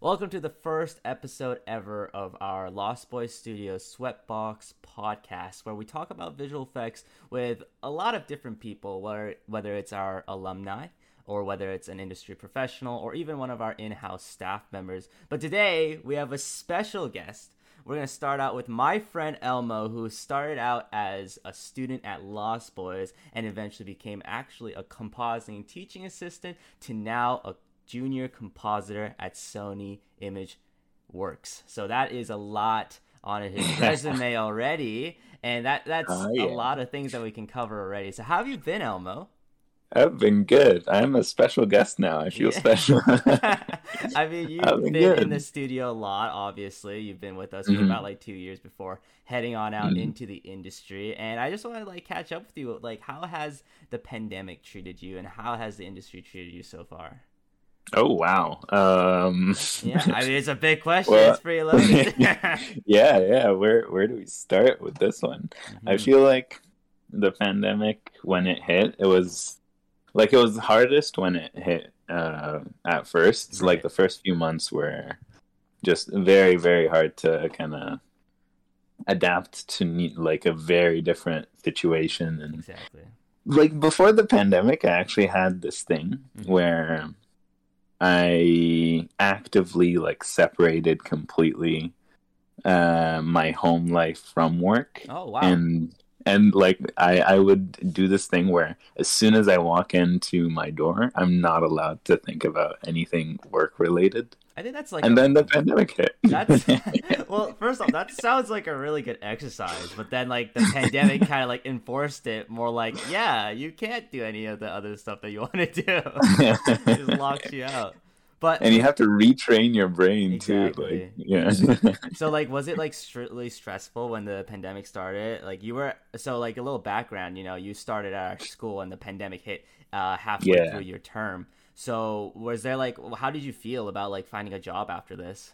Welcome to the first episode ever of our Lost Boys Studios Sweatbox podcast, where we talk about visual effects with a lot of different people, whether, it's our alumni or whether it's an industry professional or even one of our in house staff members. But today we have a special guest. We're going to start out with my friend Elmo, who started out as a student at Lost Boys and eventually became actually a compositing teaching assistant to now a junior compositor at Sony Image Works. So that is a lot on his resume already, and that that's Oh, yeah. a lot of things that we can cover already. So how have you been, Elmo? I've been good. I'm a special guest now. I feel Yeah. special. I mean, you've I've been, been in the studio a lot, obviously. You've been with us for Mhm. about like two years before heading on out Mhm. into the industry. And I just want to like catch up with you. Like, how has the pandemic treated you, and how has the industry treated you so far? Oh wow. Um, Yeah, I mean, it's a big question. Well- it's pretty loaded. yeah, yeah. Where where do we start with this one? I Mhm. feel like the pandemic when it hit, it was like it was hardest when it hit uh, at first. Right. Like the first few months were just very very hard to kind of adapt to like a very different situation and exactly. like before the pandemic i actually had this thing Mhm. where i actively like separated completely uh my home life from work Oh wow. and and like i i would do this thing where as soon as i walk into my door i'm not allowed to think about anything work related I think that's like. and a- then the pandemic hit That's well. First off, that sounds like a really good exercise, but then like the pandemic kind of like enforced it more. Like, yeah, you can't do any of the other stuff that you want to do. it just locks you out. But and you have to retrain your brain Exactly. too like yeah so like, was it like strictly stressful when the pandemic started? Like, you were so like a little background. You know, you started at our school and the pandemic hit uh, halfway Yeah. through your term. So was there like, how did you feel about like finding a job after this?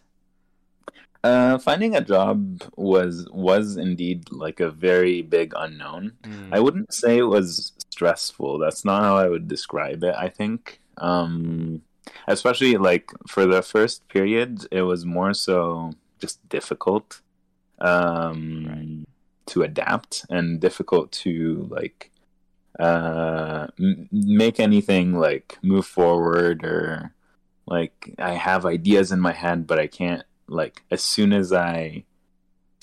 Uh, finding a job was was indeed like a very big unknown. Mm, I wouldn't say it was stressful. That's not how I would describe it. I think, um, especially like for the first period, it was more so just difficult um, Right. to adapt and difficult to like uh, m- make anything like move forward or like I have ideas in my head, but I can't like as soon as I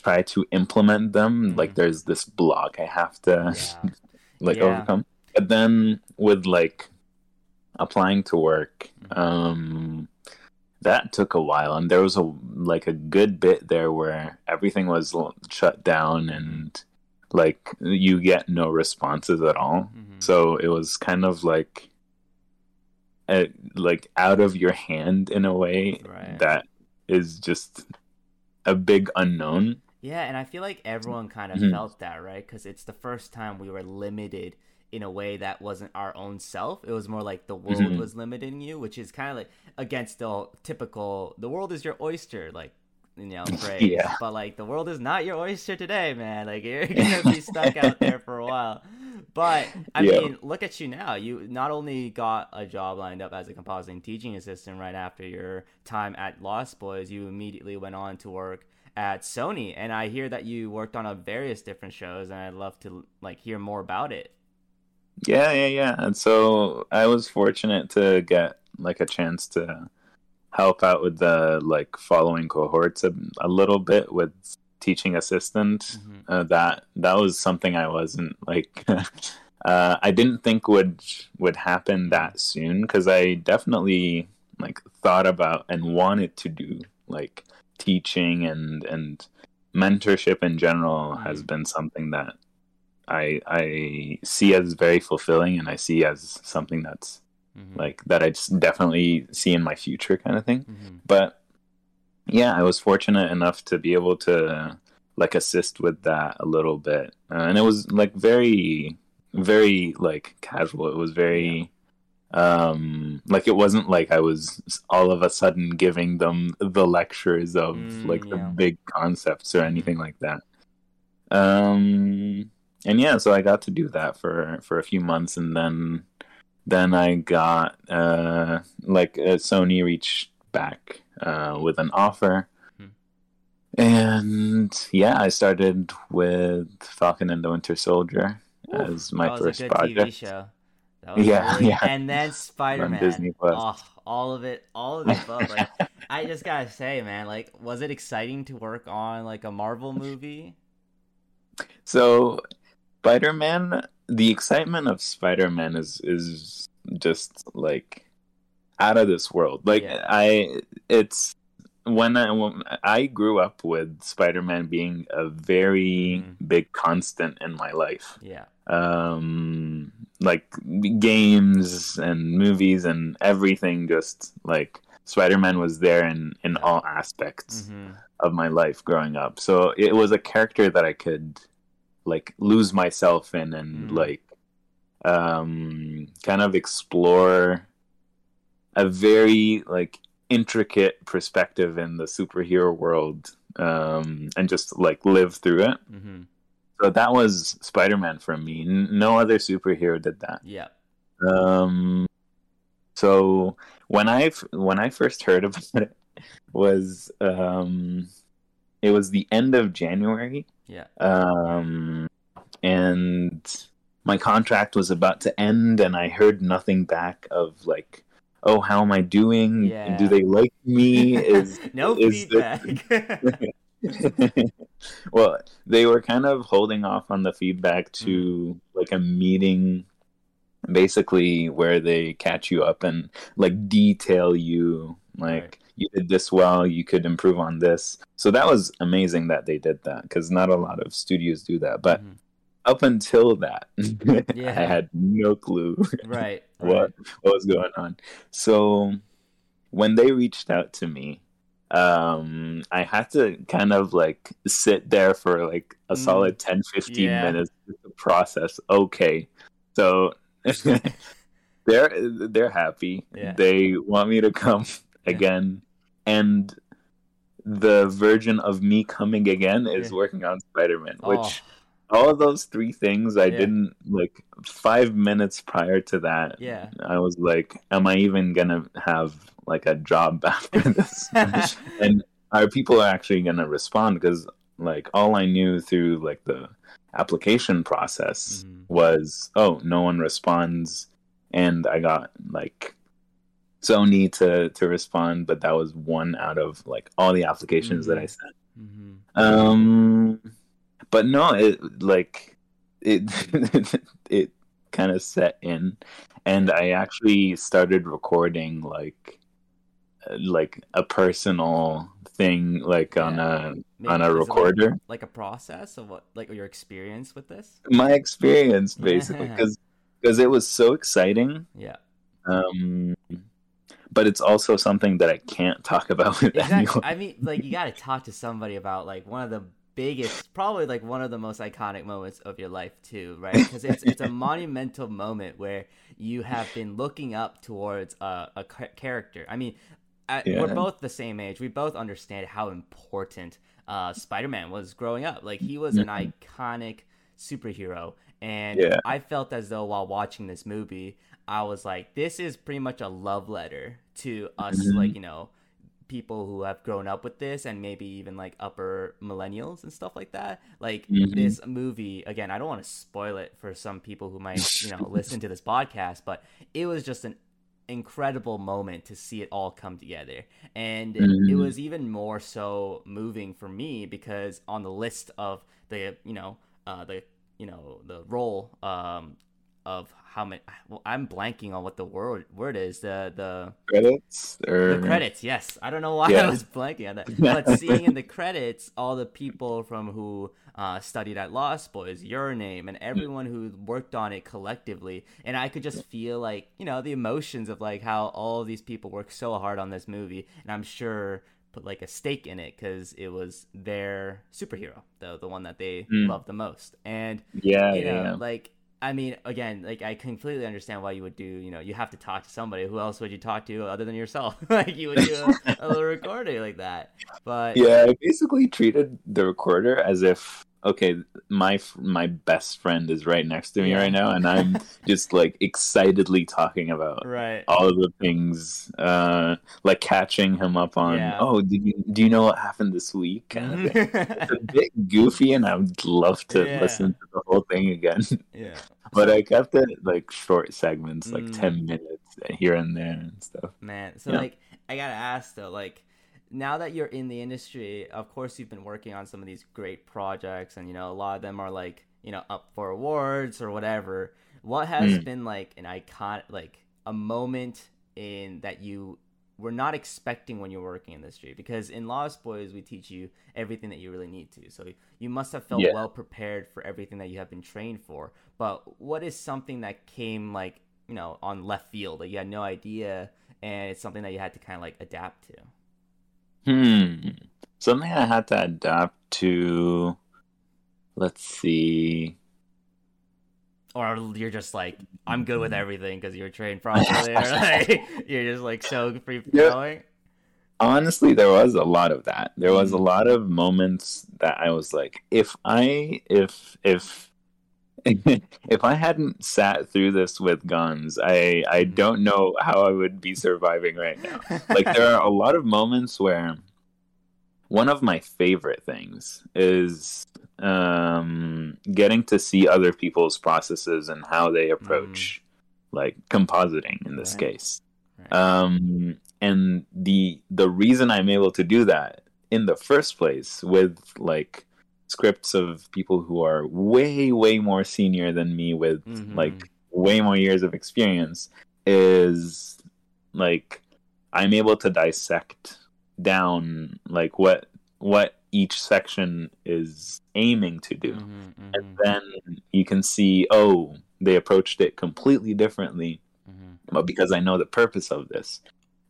try to implement them, Mhm. like there's this block I have to yeah. like Yeah. overcome. But then with like applying to work, Mhm. um that took a while and there was a like a good bit there where everything was shut down and like you get no responses at all. Mhm. So it was kind of like uh like out of your hand in a way Right. that is just a big unknown. Yeah, and I feel like everyone kind of Mhm. felt that, right? Because it's the first time we were limited in a way that wasn't our own self. It was more like the world Mhm. was limiting you, which is kind of like against the typical "the world is your oyster" like you know phrase. Yeah. But like the world is not your oyster today, man. Like you're gonna be stuck out there for a while. But I Yeah. mean, look at you now. You not only got a job lined up as a compositing teaching assistant right after your time at Lost Boys, you immediately went on to work at Sony, and I hear that you worked on a various different shows, and I'd love to like hear more about it. Yeah, yeah, yeah. And so I was fortunate to get like a chance to help out with the like following cohorts a, a little bit with teaching assistant. Mhm. Uh, that that was something I wasn't like uh, I didn't think would would happen that soon because I definitely like thought about and wanted to do like teaching and and mentorship in general has Mhm. been something that I I see as very fulfilling and I see as something that's Mhm. like that I just definitely see in my future kind of thing. Mhm. But yeah, I was fortunate enough to be able to like assist with that a little bit, uh, and it was like very very like casual. It was very um like it wasn't like I was all of a sudden giving them the lectures of Mm, like the yeah. big concepts or anything like that. Um and yeah, so I got to do that for for a few months and then then I got uh like uh, Sony reached back uh, with an offer. Hmm. And yeah, I started with Falcon and the Winter Soldier Ooh, as my first a good TV project. show. That was Yeah, really- yeah. And then Spider Man. Disney Plus. Oh, all of it, all of it above. Like, I just gotta say, man, like, was it exciting to work on like a Marvel movie? So, Spider Man, the excitement of Spider Man is is just like out of this world. Like Yeah. I, it's when I when I grew up with Spider Man being a very Mhm. big constant in my life. Yeah. Um, like games and movies and everything. Just like Spider Man was there in in all aspects hmm of my life growing up. So it was a character that I could like lose myself in and Mhm. like um kind of explore a very like intricate perspective in the superhero world um and just like live through it. hmm So that was Spider-Man for me. N- No other superhero did that. Yeah. Um, so when I when I first heard about it was um, it was the end of January. Yeah. Um, and my contract was about to end, and I heard nothing back of like, oh, how am I doing? Yeah. Do they like me? Is no is feedback. well, they were kind of holding off on the feedback to Mm-hmm. like a meeting, basically where they catch you up and like detail you, like Right. You did this well, you could improve on this. So that was amazing that they did that because not a lot of studios do that. But Mhm. up until that, Yeah. I had no clue right. what what was going on. So when they reached out to me, um, I had to kind of like sit there for like a Mm. solid 10, 15 Yeah. minutes to process. Okay, so they're they're happy. Yeah. They want me to come Yeah. again, and the version of me coming again is Yeah. working on Spider Man, which Oh, all of those three things I Yeah. didn't like five minutes prior to that. yeah. I was like, am I even gonna have like a job after this? and are people actually gonna respond? Because like all I knew through like the application process Mhm. was, oh, no one responds, and I got like Sony to to respond, but that was one out of like all the applications that I sent. Mhm. Um, but no, it like it it kind of set in, and I actually started recording like like a personal thing, like on a Maybe on a it like- recorder. Like, a process of what, like your experience with this? My experience, basically, Yeah. because it was so exciting. Yeah. Um, but it's also something that I can't talk about with Exactly. anyone. I mean, like you got to talk to somebody about like one of the biggest, probably like one of the most iconic moments of your life too, right? Because it's it's a monumental moment where you have been looking up towards a, a character. I mean, I, Yeah. we're both the same age. We both understand how important uh, Spider-Man was growing up. Like he was an iconic superhero, and Yeah. I felt as though while watching this movie, I was like, this is pretty much a love letter to us, Mhm. like you know, people who have grown up with this, and maybe even like upper millennials and stuff like that. Like Mhm. this movie, again, I don't want to spoil it for some people who might you know listen to this podcast, but it was just an incredible moment to see it all come together and it, it was even more so moving for me because on the list of the you know uh the you know the role um of how many well, i'm blanking on what the word word is the the credits or the credits, yes. I don't know why I was blanking on that. But seeing in the credits all the people from who uh, studied at Lost Boys, your name, and everyone who worked on it collectively, and I could just feel like you know the emotions of like how all these people worked so hard on this movie, and I'm sure put like a stake in it because it was their superhero, the the one that they Mm. loved the most, and Yeah, you know, yeah, yeah. like I mean, again, like I completely understand why you would do. You know, you have to talk to somebody. Who else would you talk to other than yourself? like you would do a, a little recording like that. But Yeah, I basically treated the recorder as if okay, my my best friend is right next to me right now, and I'm just like excitedly talking about Right. all of the things, uh, like catching him up on. Yeah. Oh, did you do you know what happened this week? Kind of. It's a bit goofy, and I would love to Yeah. listen to the whole thing again. yeah. but I kept it like short segments, like Mm. ten minutes here and there and stuff. Man, so Yeah. like I gotta ask though, like now that you're in the industry, of course you've been working on some of these great projects, and you know a lot of them are like you know up for awards or whatever. What has Mm. been like an icon, like a moment in that you were not expecting when you're working in the industry? Because in Lost Boys, we teach you everything that you really need to. So you must have felt Yeah. well prepared for everything that you have been trained for. But what is something that came like you know on left field that you had no idea and it's something that you had to kind of like adapt to Hmm. Something I had to adapt to. Let's see. or you're just like i'm good with everything because you're trained properly like you're just like so free flowing Honestly, there was a lot of that. There was a Mhm. lot of moments that I was like, if I, if, if, if I hadn't sat through this with Gons, I, I Mhm. don't know how I would be surviving right now. like there are a lot of moments where one of my favorite things is um, getting to see other people's processes and how they approach like compositing in this Mm. Right. case Right. um, and the the reason i'm able to do that in the first place with like scripts of people who are way way more senior than me with Mhm. like way more years of experience is like i'm able to dissect down like what what each section is aiming to do Mhm, mhm, and then you can see oh they approached it completely differently mhm. but because i know the purpose of this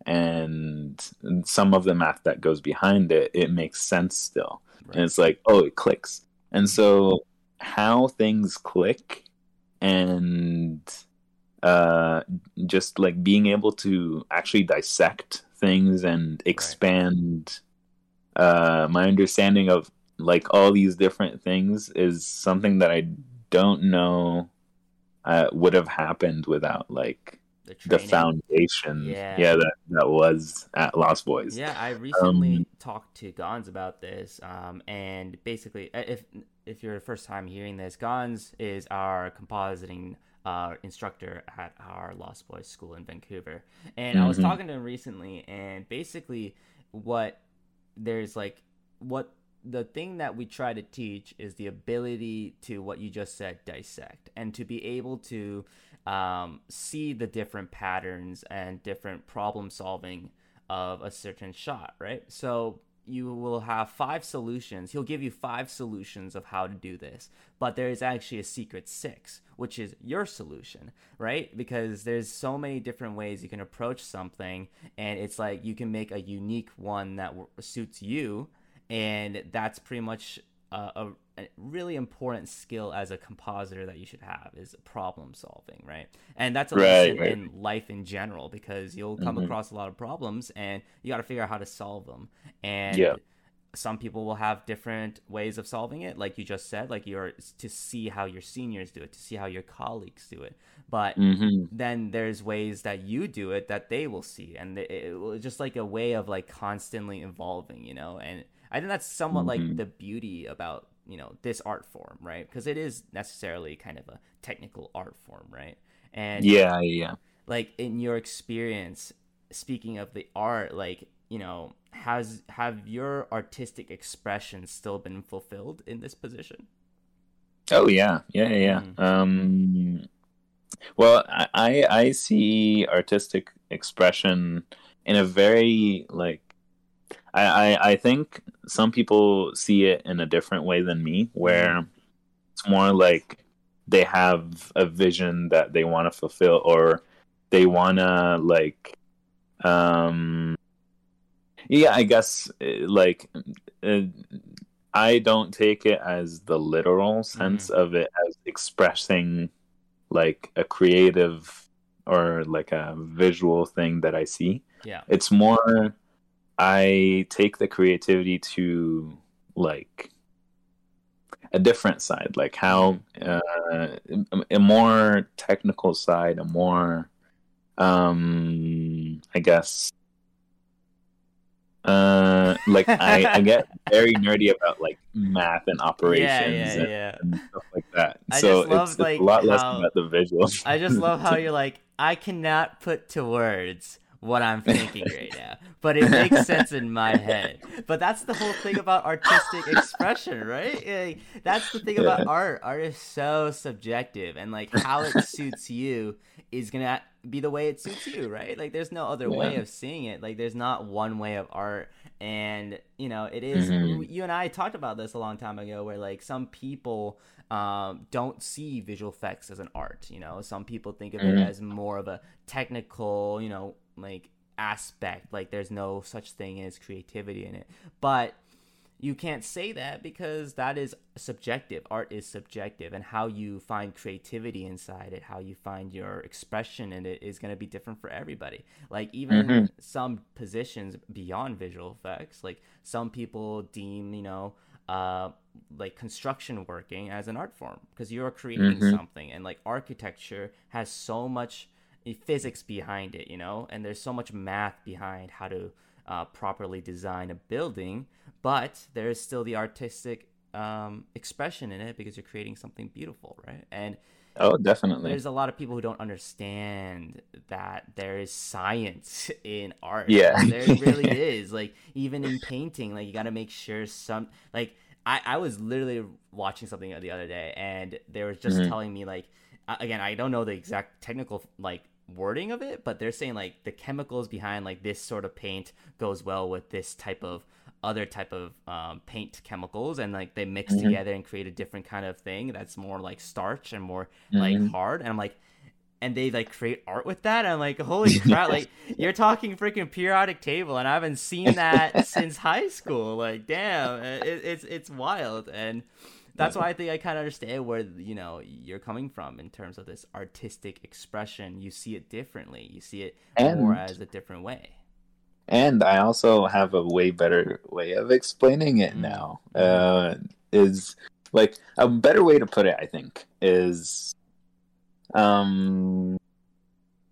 and some of the math that goes behind it it makes sense still Right. and it's like oh it clicks. And so how things click and uh just like being able to actually dissect things and expand uh my understanding of like all these different things is something that i don't know uh, would have happened without like the, the foundation Yeah. yeah, that that was at lost boys Yeah, I recently Um, talked to Gons about this, um, and basically, uh, if if you're the first time hearing this, Gons is our compositing uh, instructor at our Lost Boys school in Vancouver, and I was Mhm. talking to him recently, and basically, what there's like what the thing that we try to teach is the ability to what you just said dissect and to be able to um, see the different patterns and different problem solving of a certain shot right? So you will have five solutions. He'll give you five solutions of how to do this but there is actually a secret six which is your solution right? Because there's so many different ways you can approach something and it's like you can make a unique one that suits you and that's pretty much a, a, a really important skill as a compositor that you should have is problem solving right and that's a Right, lesson right. in life in general because you'll come Mhm. across a lot of problems and you got to figure out how to solve them and Yeah. some people will have different ways of solving it like you just said like you're to see how your seniors do it to see how your colleagues do it but hmm then there's ways that you do it that they will see and it, it just like a way of like constantly evolving you know and i think that's somewhat like Mhm. the beauty about you know this art form right because it is necessarily kind of a technical art form right and yeah yeah like in your experience speaking of the art like you know has have your artistic expression still been fulfilled in this position Oh yeah, yeah, yeah. yeah. Mm. Um, well, I I see artistic expression in a very like I, I I think some people see it in a different way than me, where it's more like they have a vision that they want to fulfill, or they want to like um yeah i guess uh, like uh, i don't take it as the literal sense of it as expressing like a creative or like a visual thing that i see. Yeah. It's more i take the creativity to like a different side, like how uh, a more technical side, a more, um, I guess, uh, like I, I get very nerdy about like math and operations yeah, yeah, and, yeah. and stuff like that. I so just love, it's, like, it's a lot less how- about the visuals. I just love how you're like, I cannot put to words what I'm thinking right now, but it makes sense in my head. But that's the whole thing about artistic expression, right? Like, that's the thing about art. Art is so subjective, and like how it suits you is gonna be the way it suits you, right? Like there's no other way of seeing it. Like there's not one way of art. And you know, it is- Mhm. You and I talked about this a long time ago, where like some people um, don't see visual effects as an art. You know, some people think of it Mhm. as more of a technical, you know, like aspect. Like there's no such thing as creativity in it. But you can't say that because that is subjective. Art is subjective, and how you find creativity inside it, how you find your expression in it, is going to be different for everybody. Like even Mhm. some positions beyond visual effects, like some people deem, you know, uh, like construction working as an art form because you're creating Mhm. something, and like architecture has so much physics behind it, you know, and there's so much math behind how to uh, properly design a building, but there's still the artistic um, expression in it because you're creating something beautiful, right? And Oh, definitely. there's a lot of people who don't understand that there is science in art. Yeah. there really is. Like even in painting, like you got to make sure some like I I was literally watching something the other day and they were just Mhm. telling me like again I don't know the exact technical like wording of it, but they're saying like the chemicals behind like this sort of paint goes well with this type of other type of um, paint chemicals and like they mix Mhm. together and create a different kind of thing that's more like starch and more like Mhm. hard and i'm like and they like create art with that i'm like holy crap like you're talking freaking periodic table and i haven't seen that since high school like damn it, it's it's wild and that's why i think i kind of understand where you know you're coming from in terms of this artistic expression you see it differently you see it more as a different way And I also have a way better way of explaining it Mm. now. Uh, is like a better way to put it, I think, is um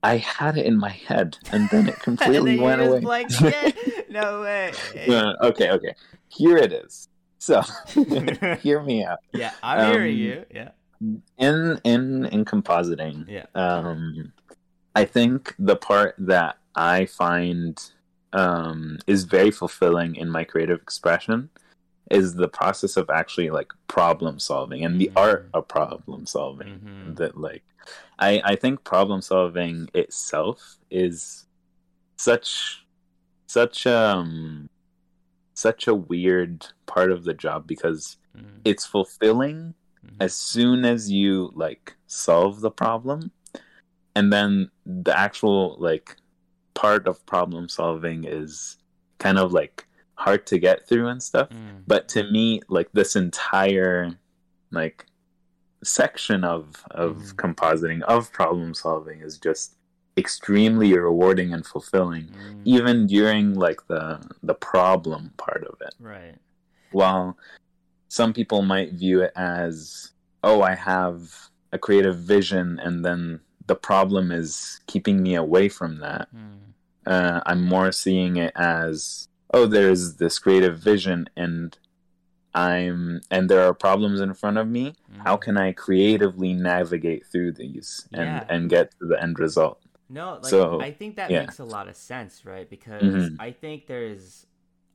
I had it in my head and then it and completely went away. like yeah, no way Uh, okay, okay. Here it is. So hear me out. yeah i'm hearing Um, you yeah In in in compositing, yeah um i think the part that i find um is very fulfilling in my creative expression is the process of actually like problem solving and the Mhm. art of problem solving Mhm. that like i i think problem solving itself is such such um such a weird part of the job because Mhm. it's fulfilling Mhm. as soon as you like solve the problem and then the actual like part of problem solving is kind of like hard to get through and stuff Mm. but to me like this entire like section of of Mhm. compositing of problem solving is just extremely rewarding and fulfilling Mm. even during like the the problem part of it Right. while some people might view it as oh i have a creative vision and then the problem is keeping me away from that Mm. uh, i'm more seeing it as oh there's this creative vision and i'm and there are problems in front of me how Mhm. can i creatively navigate through these and Yeah. and get to the end result No, like So, I think that yeah. makes a lot of sense, right? Because Mhm. I think there's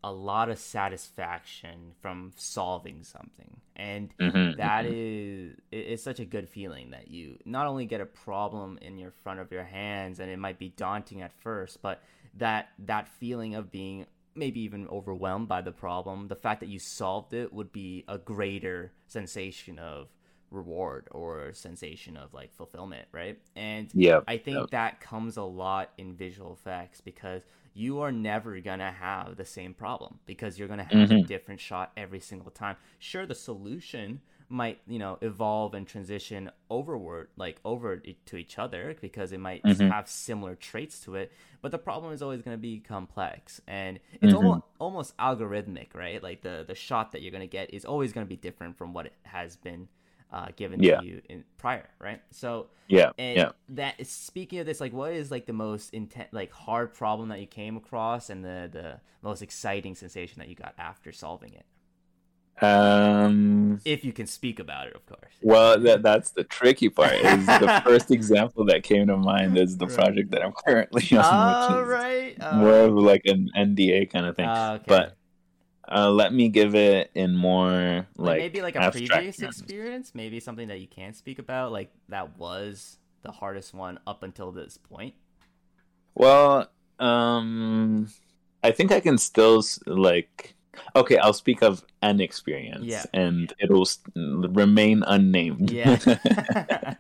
a lot of satisfaction from solving something. And Mhm, that mhm. is it- it's such a good feeling that you not only get a problem in your front of your hands and it might be daunting at first, but that that feeling of being maybe even overwhelmed by the problem, the fact that you solved it would be a greater sensation of reward or sensation of like fulfillment, right? And yeah I think Yep. that comes a lot in visual effects because you are never gonna have the same problem because you're gonna have a Mhm. different shot every single time. Sure, the solution might you know evolve and transition overward like over to each other because it might Mhm. have similar traits to it but the problem is always going to be complex and it's Mhm. almost almost algorithmic right like the the shot that you're going to get is always going to be different from what it has been uh, given Yeah. to you in prior right so Yeah, and yeah. that speaking of this like what is like the most intent like hard problem that you came across and the the most exciting sensation that you got after solving it Um, if you can speak about it of course well, that that's the tricky part. Is the first example that came to mind is the Right. project that I'm currently on, which is right uh, more of like an NDA kind of thing. uh, okay. But uh, let me give it in more like, like, maybe like a previous terms. experience maybe something that you can't speak about like that was the hardest one up until this point Well, um, I think I can still like. Okay, I'll speak of an experience, Yeah. and it'll remain unnamed. yeah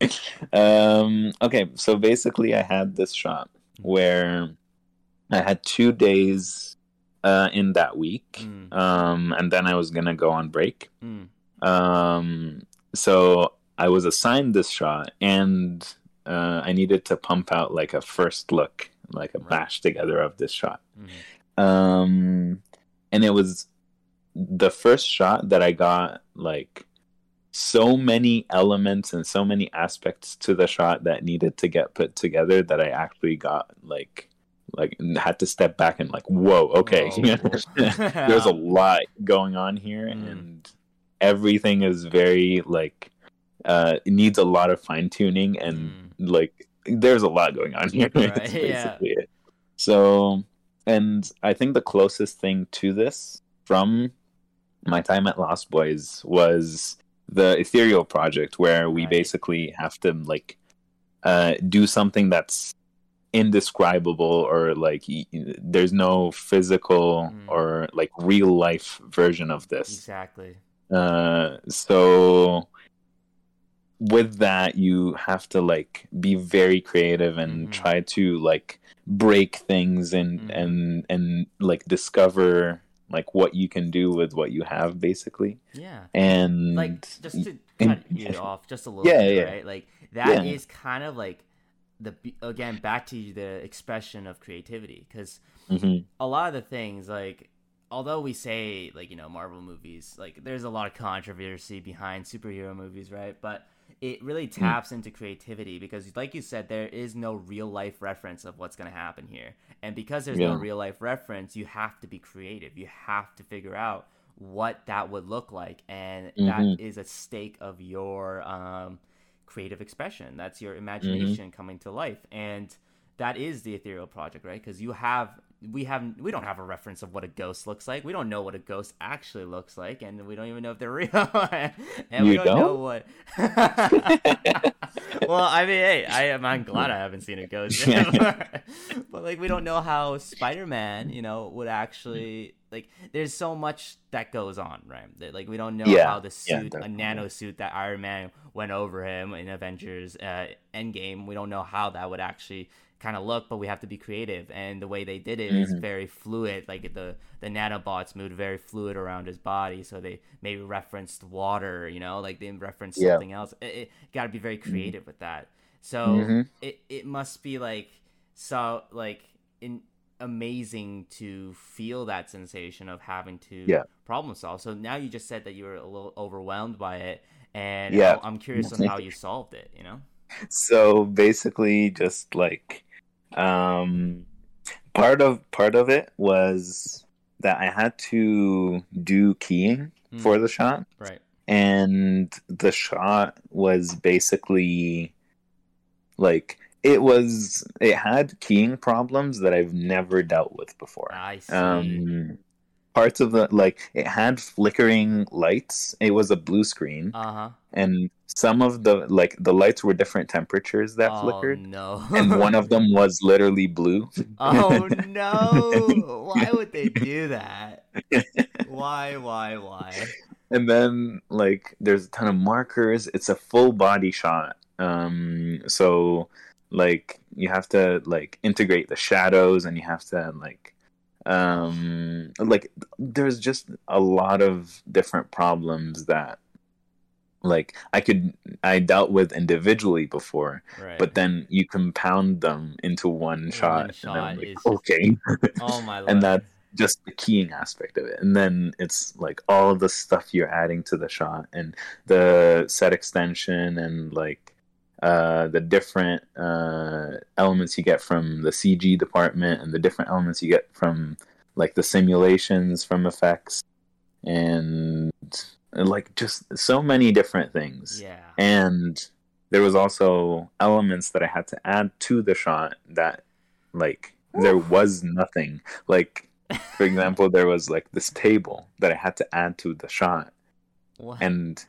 um. Okay, so basically, I had this shop where I had two days uh, in that week, Mm. um, and then I was gonna go on break. Mm. Um, so I was assigned this shot, and uh, I needed to pump out like a first look, like a Right. bash together of this shot. Mhm. Um, and it was the first shot that I got like so many elements and so many aspects to the shot that needed to get put together that I actually got like like had to step back and like whoa okay Whoa. there's a lot going on here Mm. and everything is very like uh it needs a lot of fine tuning and Mm. like there's a lot going on here Right, That's yeah. basically it. so and i think the closest thing to this from my time at lost boys was the ethereal project where we Right. basically have to like uh do something that's indescribable or like there's no physical Mm. or like real life version of this exactly uh so with that you have to like be very creative and Mhm. try to like break things and Mhm. and and like discover like what you can do with what you have basically yeah and like just to cut you off just a little Yeah, bit yeah. right like that is Yeah. kind of like the again back to the expression of creativity because Mhm. a lot of the things like although we say like you know marvel movies like there's a lot of controversy behind superhero movies right but it really Hmm. taps into creativity because like you said there is no real life reference of what's going to happen here and because there's no real life reference you have to be creative you have to figure out what that would look like and that Mhm. is a stake of your um, creative expression. That's your mm-hmm. imagination coming to life. And that is the ethereal project right? Because you have we have we don't have a reference of what a ghost looks like. We don't know what a ghost actually looks like and we don't even know if they're real. And we You don't, know don't? what well i mean hey i am i'm glad i haven't seen a ghost. But like we don't know how spider-man you know would actually like there's so much that goes on right? Like we don't know Yeah, how the yeah, suit a nano suit that iron man went over him in avengers uh, endgame we don't know how that would actually kind of look but we have to be creative. And the way they did it is Mhm. very fluid like the the nanobots moved very fluid around his body so they maybe referenced water you know? Like they referenced Yeah. something else. It, it got to be very creative with that. So Mhm. it, it must be like so like in amazing to feel that sensation of having to Yeah. problem solve so now you just said that you were a little overwhelmed by it and Yeah. i'm curious on how you. solved it you know so basically just like um part of part of it was that i had to do keying Hmm. for the shot right and the shot was basically like it was it had keying problems that i've never dealt with before. I see. Um parts of the like it had flickering lights. It was a blue screen. Uh-huh. And some of the like the lights were different temperatures that oh flickered. no. And one of them was literally blue. Oh no. Why would they do that? Why why why? And then like there's a ton of markers. It's a full body shot. Um so like you have to like integrate the shadows and you have to like um like there's just a lot of different problems that like I could I dealt with individually before, Right. but then you compound them into one, shot, and shot then I'm like, is- okay, oh my and that's just the keying aspect of it, and then it's like all of the stuff you're adding to the shot and the set extension and like uh, the different uh, elements you get from the CG department and the different elements you get from like the simulations from effects and like just so many different things yeah. and there was also elements that i had to add to the shot that like there was nothing like for example there was like this table that i had to add to the shot What? and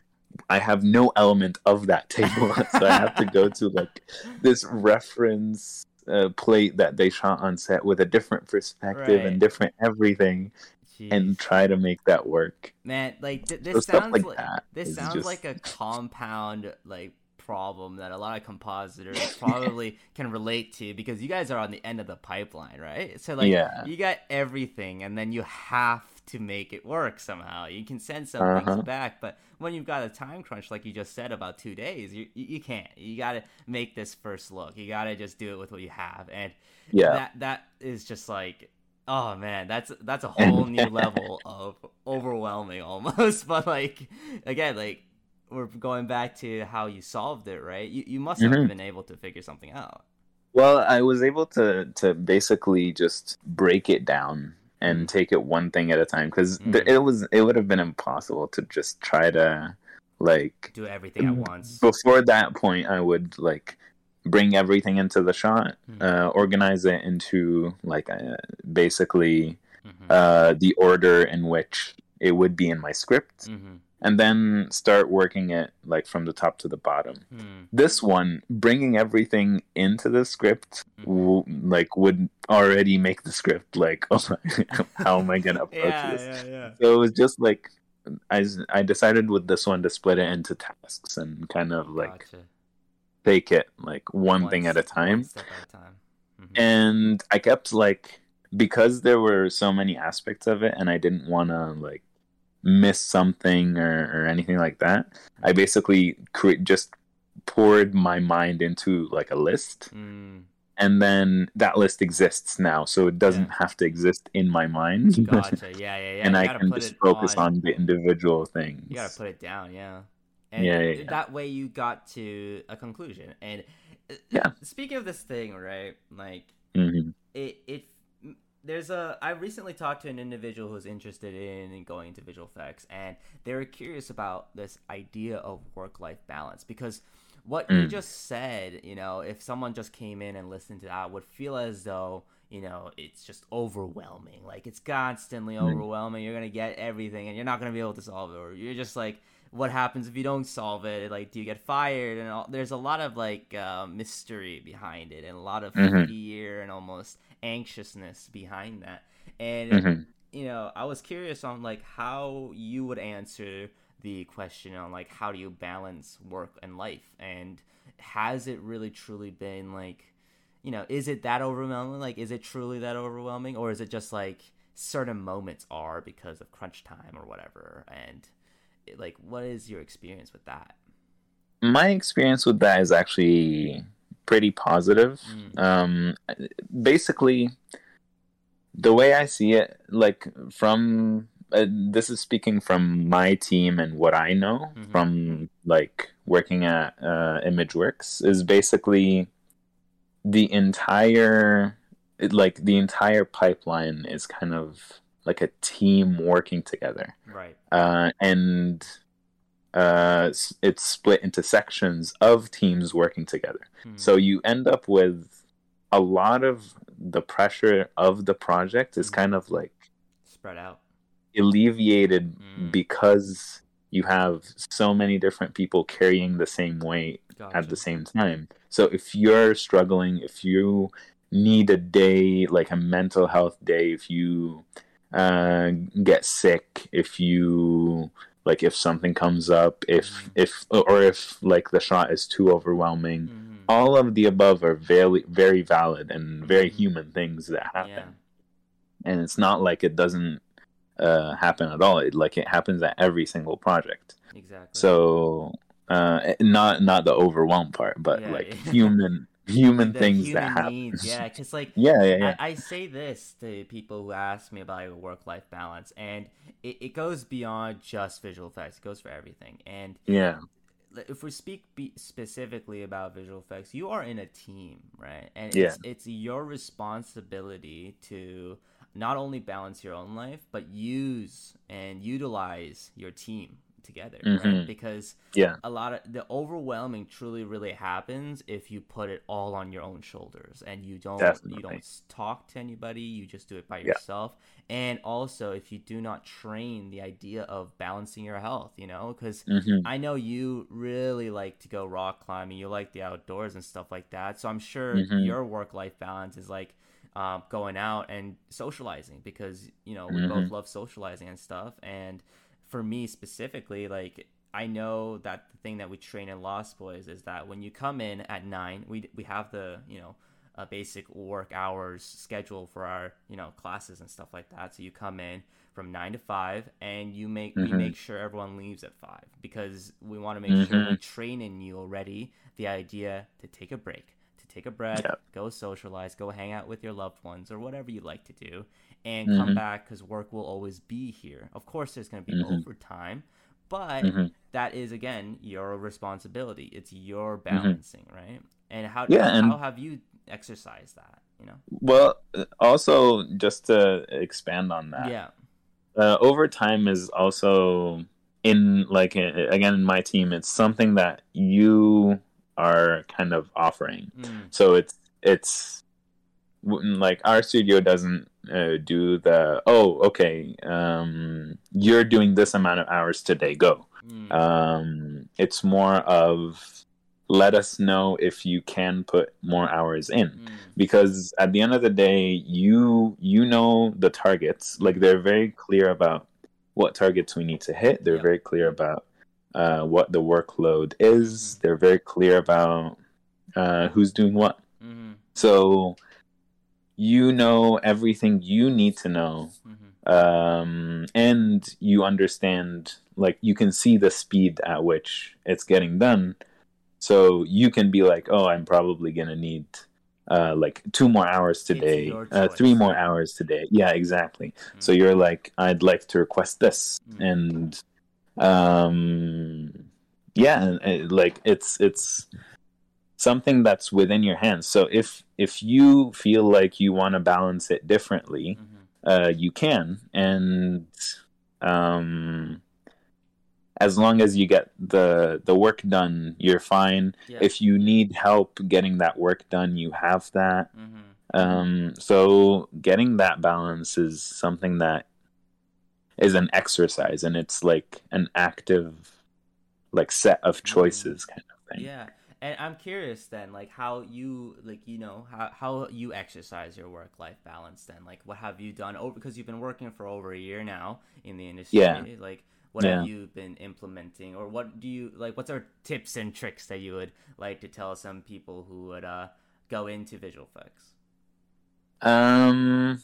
i have no element of that table so i have to go to like this reference uh, plate that they shot on set with a different perspective Right. and different everything and try to make that work man, like th- so this stuff sounds like like this sounds just- like a compound like problem that a lot of compositors probably can relate to because you guys are on the end of the pipeline, right? So like Yeah. you got everything and then you have to make it work somehow. You can send some Uh-huh. things back, but when you've got a time crunch like you just said about 2 days, you you, can't. You got to make this first look. You got to just do it with what you have. And yeah that that is just like oh man that's that's a whole new level of overwhelming almost but like again like we're going back to how you solved it right you, you must have Mhm. been able to figure something out Well, I was able to to basically just break it down and take it one thing at a time because Mm. it was it would have been impossible to just try to like do everything at once before that point I would like bring everything into the shot, Mhm. uh, organize it into like uh, basically Mhm. uh, the order in which it would be in my script, Mhm. And then start working it like from the top to the bottom Mhm. this one bringing everything into the script Mhm. w- like would already make the script like oh my, how am i gonna approach yeah this yeah yeah so it was just like I I decided with this one to split it into tasks and kind of like gotcha. take it like one, thing at a one time at a time Mhm. and i kept like because there were so many aspects of it and i didn't want to like miss something or, or anything like that i basically cre- just poured my mind into like a list Mm, and then that list exists now so it doesn't Yeah. have to exist in my mind gotcha yeah yeah yeah and You i can just focus on the individual things You gotta put it down, yeah. And Yeah, yeah, that way you got to a conclusion. And uh, Yeah. speaking of this thing, right? Like Mhm. it, it. There's a. I recently talked to an individual who's interested in going into visual effects, and they were curious about this idea of work-life balance because what you Mm. just said, you know, if someone just came in and listened to that, would feel as though you know it's just overwhelming. Like it's constantly Mm. overwhelming. You're gonna get everything, and you're not gonna be able to solve it, or you're just like, what happens if you don't solve it? Like, do you get fired? And all, there's a lot of like uh, mystery behind it, and a lot of Mhm. fear and almost anxiousness behind that. And Mhm. you know, I was curious on like how you would answer the question on like how do you balance work and life, and has it really truly been like, you know, is it that overwhelming? Like, is it truly that overwhelming, or is it just like certain moments are because of crunch time or whatever? And like, what is your experience with that? my experience with that is actually pretty positive. Mm. Um, basically, the way I see it, like from uh, this is speaking from my team and what I know Mhm. from like working at uh, ImageWorks is basically the entire like the entire pipeline is kind of like a team working together Right. uh, and uh, it's split into sections of teams working together. Hmm. So you end up with a lot of the pressure of the project is Mhm. kind of like spread out. alleviated Mm. because you have so many different people carrying the same weight Gotcha. at the same time. So if you're struggling, if you need a day, like a mental health day, if you uh, get sick, if you like if something comes up, if Mhm. if or if like the shot is too overwhelming, Mhm. all of the above are very very valid and very Mhm. human things that happen. Yeah. And it's not like it doesn't uh, happen at all. It, like it happens at every single project. Exactly. So uh, not not the overwhelm part, but Yeah, like yeah. human human The things human that happen. yeah, because like yeah, yeah, yeah. I, I say this to people who ask me about your work life balance, and it, it goes beyond just visual effects. It goes for everything. And yeah. if we speak specifically about visual effects, you are in a team, right? And Yeah. it's, it's your responsibility to not only balance your own life, but use and utilize your team together, right? Mhm. Because Yeah. a lot of the overwhelming truly really happens if you put it all on your own shoulders and you don't you don't talk to anybody you just do it by Yeah. yourself and also if you do not train the idea of balancing your health you know because hmm i know you really like to go rock climbing you like the outdoors and stuff like that so i'm sure Mhm. your work life balance is like um, going out and socializing because you know we Mhm. both love socializing and stuff and for me specifically like i know that the thing that we train in lost boys is that when you come in at nine we, we have the you know uh, basic work hours schedule for our you know classes and stuff like that so you come in from nine to five and you make we Mhm. make sure everyone leaves at five because we want to make sure Mm-hmm. we train in you already the idea to take a break to take a breath Yep. go socialize go hang out with your loved ones or whatever you like to do and come Mhm. back because work will always be here of course there's going to be Mhm. overtime but Mhm. that is again your responsibility it's your balancing right and how Mm-hmm. Yeah, and- how have you exercised that you know Well, also just to expand on that, yeah uh, overtime is also in like uh, again in my team. It's something that you are kind of offering. Mm, So it's it's like our studio doesn't uh, do the oh okay um, you're doing this amount of hours today go. mm, Um, it's more of let us know if you can put more hours in. Mm, because at the end of the day you you know the targets. Like they're very clear about what targets we need to hit. They're Yep. very clear about uh, what the workload is. Mhm. they're very clear about uh, who's doing what. Mhm, so you know everything you need to know mhm. um, and you understand like you can see the speed at which it's getting done so you can be like oh i'm probably gonna need uh, like two more hours today uh, three more hours today yeah exactly so Mm. you're like i'd like to request this Mm. and um yeah and, uh, like it's it's something that's within your hands so if if you feel like you want to balance it differently Mhm. uh, you can, and um, as long as you get the the work done, you're fine. Yeah. If you need help getting that work done, you have that. Mhm. Um, so getting that balance is something that is an exercise, and it's like an active, like set of choices kind of thing. Yeah. And I'm curious then, like how you like you know how how you exercise your work life balance then like what have you done over because you've been working for over a year now in the industry Yeah. like what Yeah. have you been implementing or what do you like what's our tips and tricks that you would like to tell some people who would uh go into visual effects Um,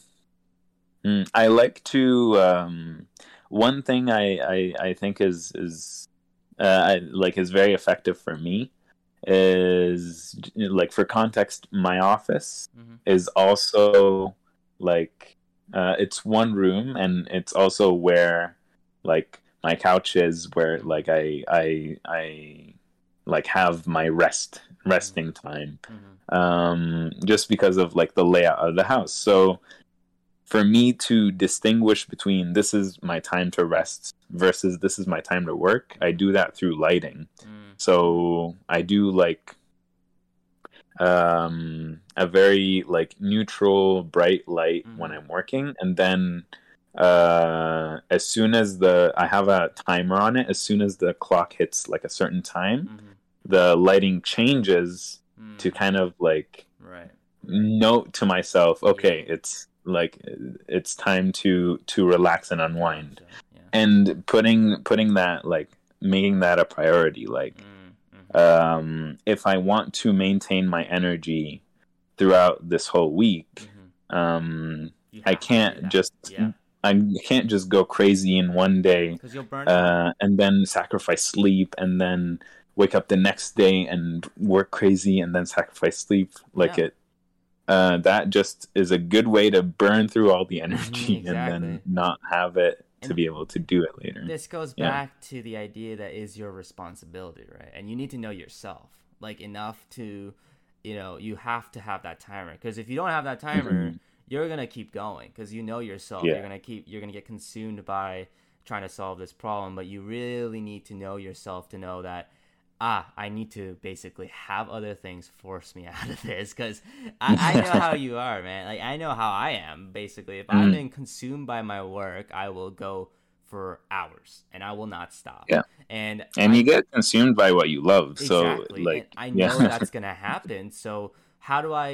mm, I like to. Um, one thing I, I I think is is uh, I, like is very effective for me is like for context. My office Mhm. is also like uh, it's one room and it's also where like my couch is where like I I I like have my rest resting time Mhm. um, just because of like the layout of the house. So for me to distinguish between this is my time to rest versus this is my time to work, I do that through lighting. Mm. So I do like um, a very like neutral, bright light when Mhm. I'm working, and then uh as soon as the i have a timer on it as soon as the clock hits like a certain time Mhm. the lighting changes Mm. to kind of like right note to myself okay it's like it's time to to relax and unwind yeah and putting putting that like making that a priority like Mm, mhm. um if i want to maintain my energy throughout this whole week Mhm. um i have to do can't just yeah i can't just go crazy in one day you'll burn uh and then sacrifice sleep and then wake up the next day and work crazy and then sacrifice sleep like Yeah. it uh, that just is a good way to burn through all the energy and exactly. then not have it to And be able to do it later this goes Yeah. back to the idea that is your responsibility right and you need to know yourself like enough to you know you have to have that timer because if you don't have that timer Mhm. you're gonna keep going because you know yourself Yeah. you're gonna keep you're gonna get consumed by trying to solve this problem but you really need to know yourself to know that ah i need to basically have other things force me out of this because I, I know how you are man like i know how i am basically if i'm Mhm. being consumed by my work i will go for hours and i will not stop Yeah. and and I- you get consumed by what you love so like and I know yeah. that's gonna happen. So how do I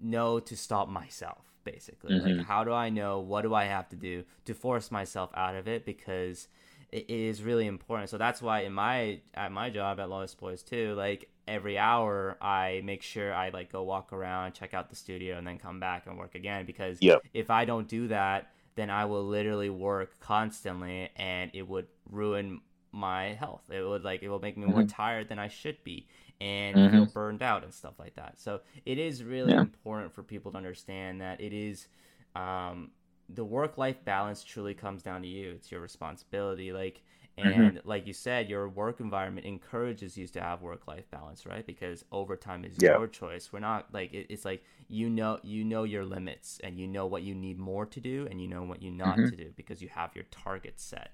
know to stop myself? Basically, Mhm. like how do I know what do I have to do to force myself out of it? Because it, is really important. So that's why in my at my job at Lost Boys too, like every hour I make sure I like go walk around, check out the studio, and then come back and work again. Because Yep. if I don't do that, then I will literally work constantly, and it would ruin my health. It would like it will make me more Mhm. tired than I should be and Mhm. feel burned out and stuff like that. So it is really Yeah. important for people to understand that it is um, the work life balance truly comes down to you. It's your responsibility. Like Mm-hmm. and like you said, your work environment encourages you to have work life balance, right? Because overtime is Yeah. your choice. We're not like it, it's like you know you know your limits and you know what you need more to do and you know what you not Mhm. to do because you have your targets set.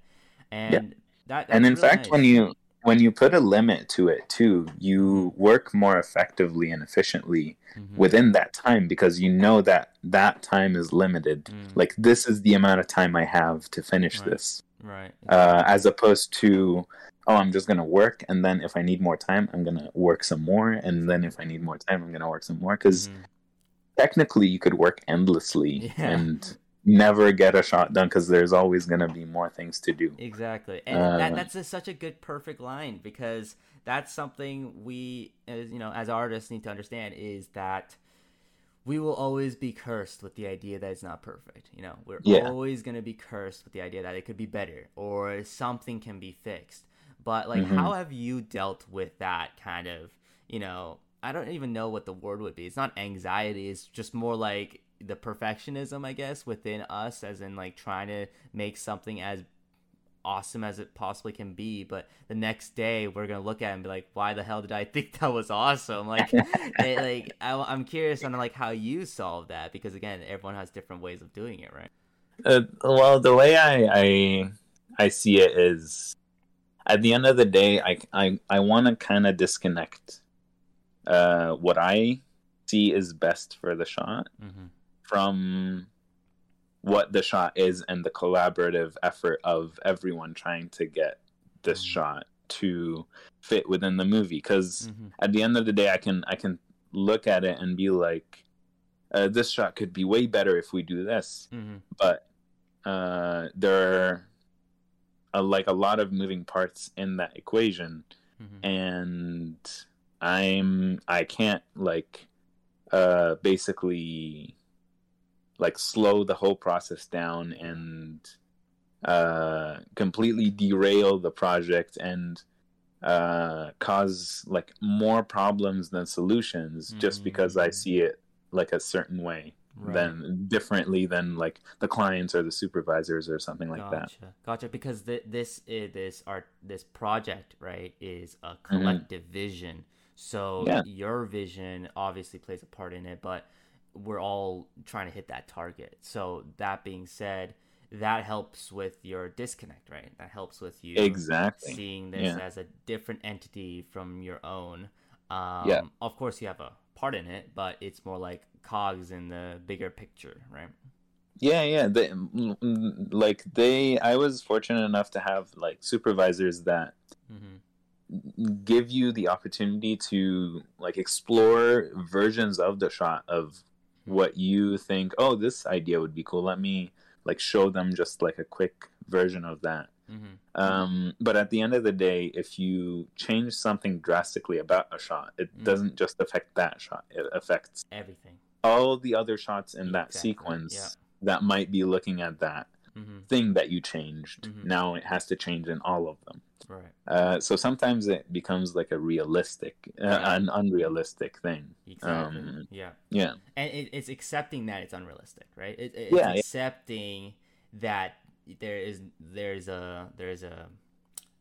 And that and in really fact when you when you put a limit to it too you work more effectively and efficiently Mhm. within that time because you know that that time is limited Mm. like this is the amount of time i have to finish Right. this right uh, as opposed to oh i'm just gonna work and then if i need more time i'm gonna work some more and then if i need more time i'm gonna work some more because Mhm. technically you could work endlessly Yeah. and never get a shot done because there's always gonna be more things to do Exactly, and that, Uh, that's a, such a good, perfect line because that's something we, as you know, as artists need to understand is that we will always be cursed with the idea that it's not perfect. You know, we're Yeah. always going to be cursed with the idea that it could be better or something can be fixed. But like, Mhm. how have you dealt with that kind of, you know? I don't even know what the word would be. It's not anxiety. It's just more like the perfectionism, I guess, within us, as in like trying to make something as awesome as it possibly can be but the next day we're gonna look at it and be like why the hell did i think that was awesome? Like it, like I, i'm curious on like how you solve that because again everyone has different ways of doing it right? Uh, well, the way I, I I see it is, at the end of the day, I I, I want to kind of disconnect uh, what I see is best for the shot. Mm-hmm. From what the shot is and the collaborative effort of everyone trying to get this Mhm. shot to fit within the movie. Because Mm-hmm. at the end of the day, I can I can look at it and be like, uh, this shot could be way better if we do this Mm-hmm. but uh, there are uh, like a lot of moving parts in that equation, Mm-hmm. and I'm I can't like uh, basically like slow the whole process down and uh, completely derail the project and uh, cause like more problems than solutions just because I Mm. see it like a certain way right. than differently than like the clients or the supervisors or something like that. gotcha gotcha because th- this is this art this project right is a collective vision so Mm-hmm. Yeah. your vision obviously plays a part in it but we're all trying to hit that target so that being said that helps with your disconnect right that helps with you Exactly. seeing this Yeah. as a different entity from your own um Yeah. of course you have a part in it but it's more like cogs in the bigger picture right Yeah, yeah. They, like they, I was fortunate enough to have like supervisors that mm-hmm. give you the opportunity to like explore versions of the shot of what you think. Oh, this idea would be cool. Let me like show them just like a quick version of that. Mm-hmm. Um, but at the end of the day, if you change something drastically about a shot, it Mm. doesn't just affect that shot. It affects everything all the other shots in that Exactly, sequence yeah. that might be looking at that mm-hmm. thing that you changed. Mhm. Now it has to change in all of them. Right. Uh, so sometimes it becomes like a realistic, uh, Yeah. an unrealistic thing. Exactly. Um, yeah. Yeah. and it, it's accepting that it's unrealistic, right? It, it's Yeah, yeah. accepting that there is there's a there's a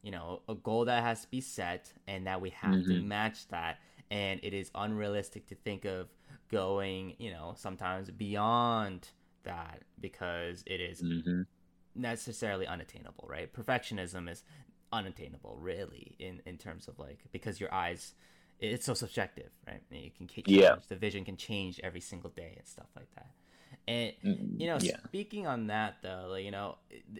you know a goal that has to be set, and that we have to Mhm. match that, and it is unrealistic to think of going you know sometimes beyond that because it is hmm necessarily unattainable, right? Perfectionism is unattainable, really, in in terms of like because your eyes, it's so subjective, right? And You can change, Yeah. the vision can change every single day and stuff like that. And Mm, you know, yeah. speaking on that though, like, you know,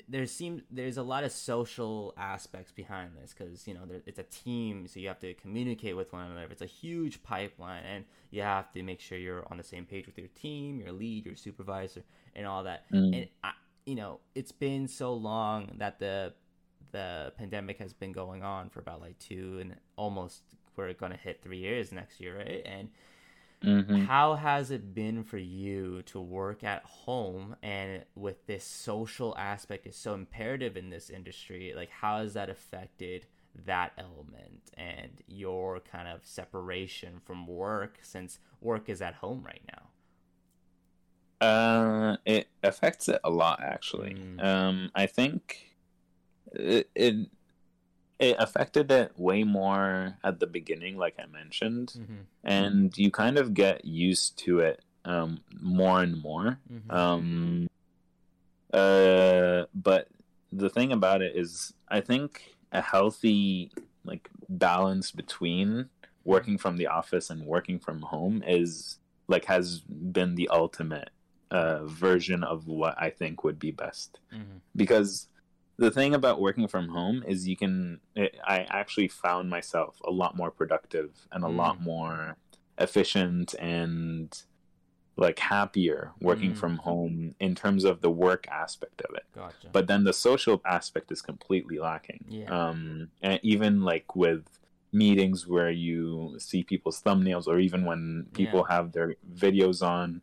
there seems there's a lot of social aspects behind this because you know there, it's a team, so you have to communicate with one another. It's a huge pipeline, and you have to make sure you're on the same page with your team, your lead, your supervisor, and all that. Mm. And I, you know, it's been so long that the the pandemic has been going on for about like two and almost we're gonna hit three years next year, right? And hmm how has it been for you to work at home and with this social aspect is so imperative in this industry? Like, how has that affected that element and your kind of separation from work since work is at home right now? Uh, it affects it a lot, actually. Mm. Um, I think it, it it affected it way more at the beginning, like I mentioned, Mm-hmm. and you kind of get used to it um more and more. Mm-hmm. Um, uh, but the thing about it is, I think a healthy like balance between working from the office and working from home is like has been the ultimate uh, version of what I think would be best. Mm-hmm. Because the thing about working from home is you can. It, I actually found myself a lot more productive and a Mm. lot more efficient and like happier working Mm. from home in terms of the work aspect of it Gotcha. but then the social aspect is completely lacking Yeah. um and even like with meetings where you see people's thumbnails or even when people have their videos on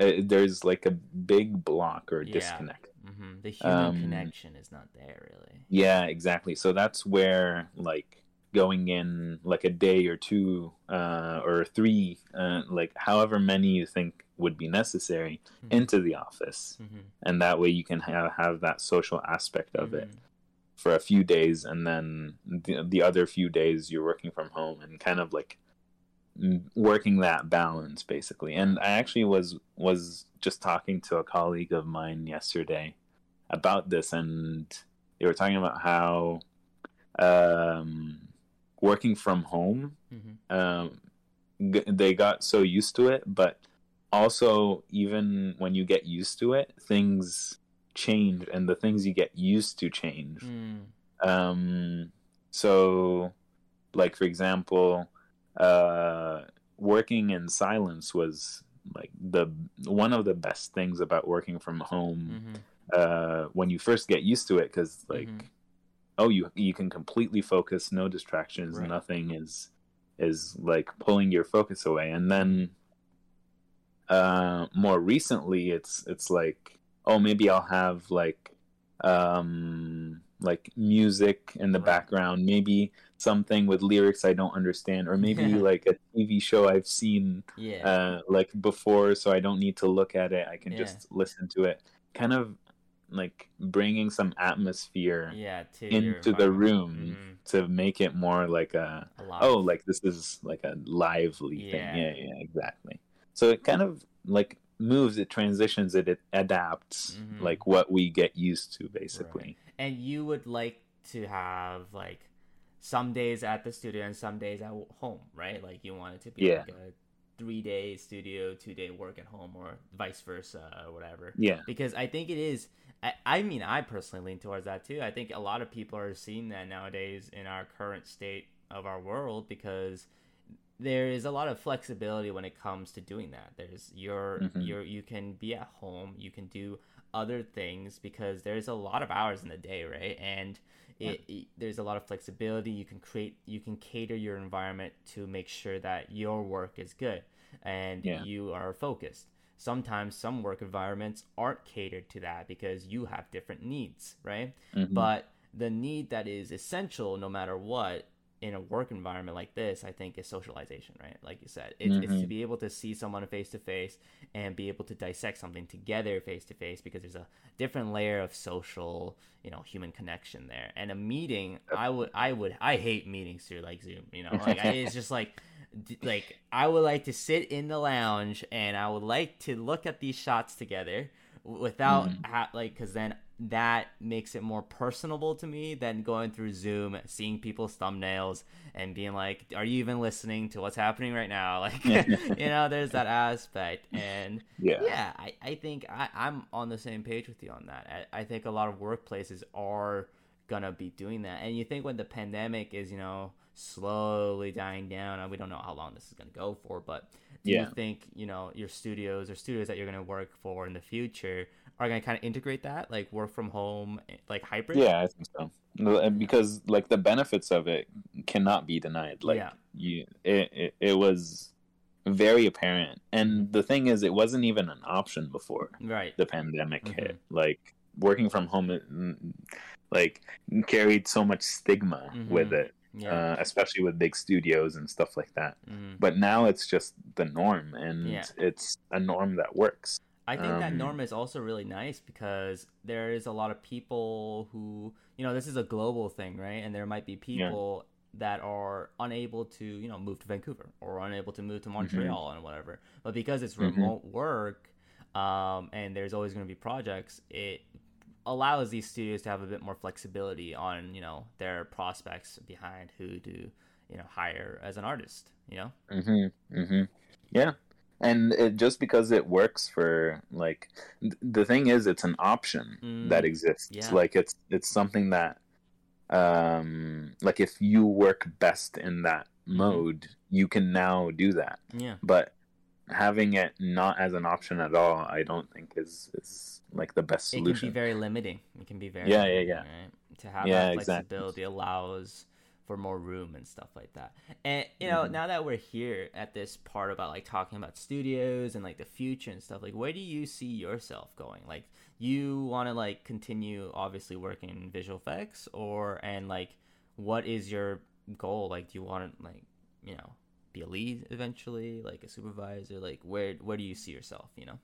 uh, there's like a big block or Yeah. disconnect hmm The human um, connection is not there, really. yeah exactly so that's where like going in like a day or two uh or three uh like however many you think would be necessary Mhm. into the office Mm-hmm. and that way you can have, have that social aspect of it for a few days and then the, the other few days you're working from home and kind of like working that balance basically and i actually was was just talking to a colleague of mine yesterday about this and they were talking about how um working from home Mm-hmm. um, g- they got so used to it, but also even when you get used to it, things change, and the things you get used to change. Mm. Um, so, like for example, uh, working in silence was like the one of the best things about working from home Mm-hmm. Uh, when you first get used to it, because like, Mhm. oh, you you can completely focus, no distractions, Right. nothing is is like pulling your focus away, and then uh, more recently, it's it's like, oh, maybe I'll have like um like music in the Right. background maybe something with lyrics i don't understand or maybe like a tv show i've seen Yeah. uh, like before, so I don't need to look at it. I can Yeah. just listen to it. Kind of like bringing some atmosphere yeah. To into the room Mhm. to make it more like a A oh, like this is like a lively Yeah. thing. Yeah, yeah, exactly. So it kind of like moves, it transitions, it, it adapts Mhm. like what we get used to, basically. and you would like to have like some days at the studio and some days at home, right? Like you want it to be Yeah. like a three day studio, two day work at home, or vice versa, or whatever. Yeah, Because I think it is. I, I mean, I personally lean towards that too. I think a lot of people are seeing that nowadays in our current state of our world because there is a lot of flexibility when it comes to doing that. There's your Mhm. your you can be at home, you can do other things because there's a lot of hours in the day, right? And it, it- there's a lot of flexibility. You can create, you can cater your environment to make sure that your work is good and Yeah. you are focused. Sometimes some work environments aren't catered to that because you have different needs, right? Mhm. But the need that is essential no matter what in a work environment like this, I think is socialization, right? Like you said, it's, it's to Mhm. be able to see someone face to face and be able to dissect something together face to face because there's a different layer of social, you know, human connection there. And a meeting, I would, I would, I hate meetings through like Zoom, you know, like I, it's just like, like I would like to sit in the lounge and I would like to look at these shots together without Mhm. ha- like because then that makes it more personable to me than going through zoom seeing people's thumbnails and being like are you even listening to what's happening right now like you know there's that aspect and Yeah. yeah i, I think I, i'm on the same page with you on that I, I think a lot of workplaces are gonna be doing that and you think when the pandemic is you know slowly dying down and we don't know how long this is gonna go for but do Yeah. you think you know your studios or studios that you're gonna work for in the future are gonna kind of integrate that like work from home like hybrid Yeah, I think so. Because like the benefits of it cannot be denied. Like Yeah. you, it, it it was very apparent. And the thing is, it wasn't even an option before right the pandemic Mhm. hit. Like working from home, like carried so much stigma Mhm. with it, yeah uh, especially with big studios and stuff like that. Mhm. But now it's just the norm, and Yeah. it's a norm that works. I think that Um, norm is also really nice because there is a lot of people who, you know, this is a global thing, right? And there might be people that are unable to, you know, move to Vancouver or unable to move to Montreal and whatever. But because it's Mhm. remote work, um, and there's always going to be projects, it allows these studios to have a bit more flexibility on, you know, their prospects behind who to, you know, hire as an artist, you know? Mm-hmm. Mm-hmm. Yeah. And it, just because it works for like th- the thing is, it's an option Mm, that exists. yeah. Like it's it's something that, um, like if you work best in that Mm-hmm. mode, you can now do that. Yeah. But having it not as an option at all, I don't think is is like the best solution. it can be very limiting. It can be very Yeah, yeah, yeah. right? To have Yeah, that exactly. flexibility allows for more room and stuff like that. And you know, Mhm. now that we're here at this part about like talking about studios and like the future and stuff, like where do you see yourself going? Like you want to like continue obviously working in visual effects or and like what is your goal? Like do you want to like, you know, be a lead eventually, like a supervisor? Like where where do you see yourself, you know?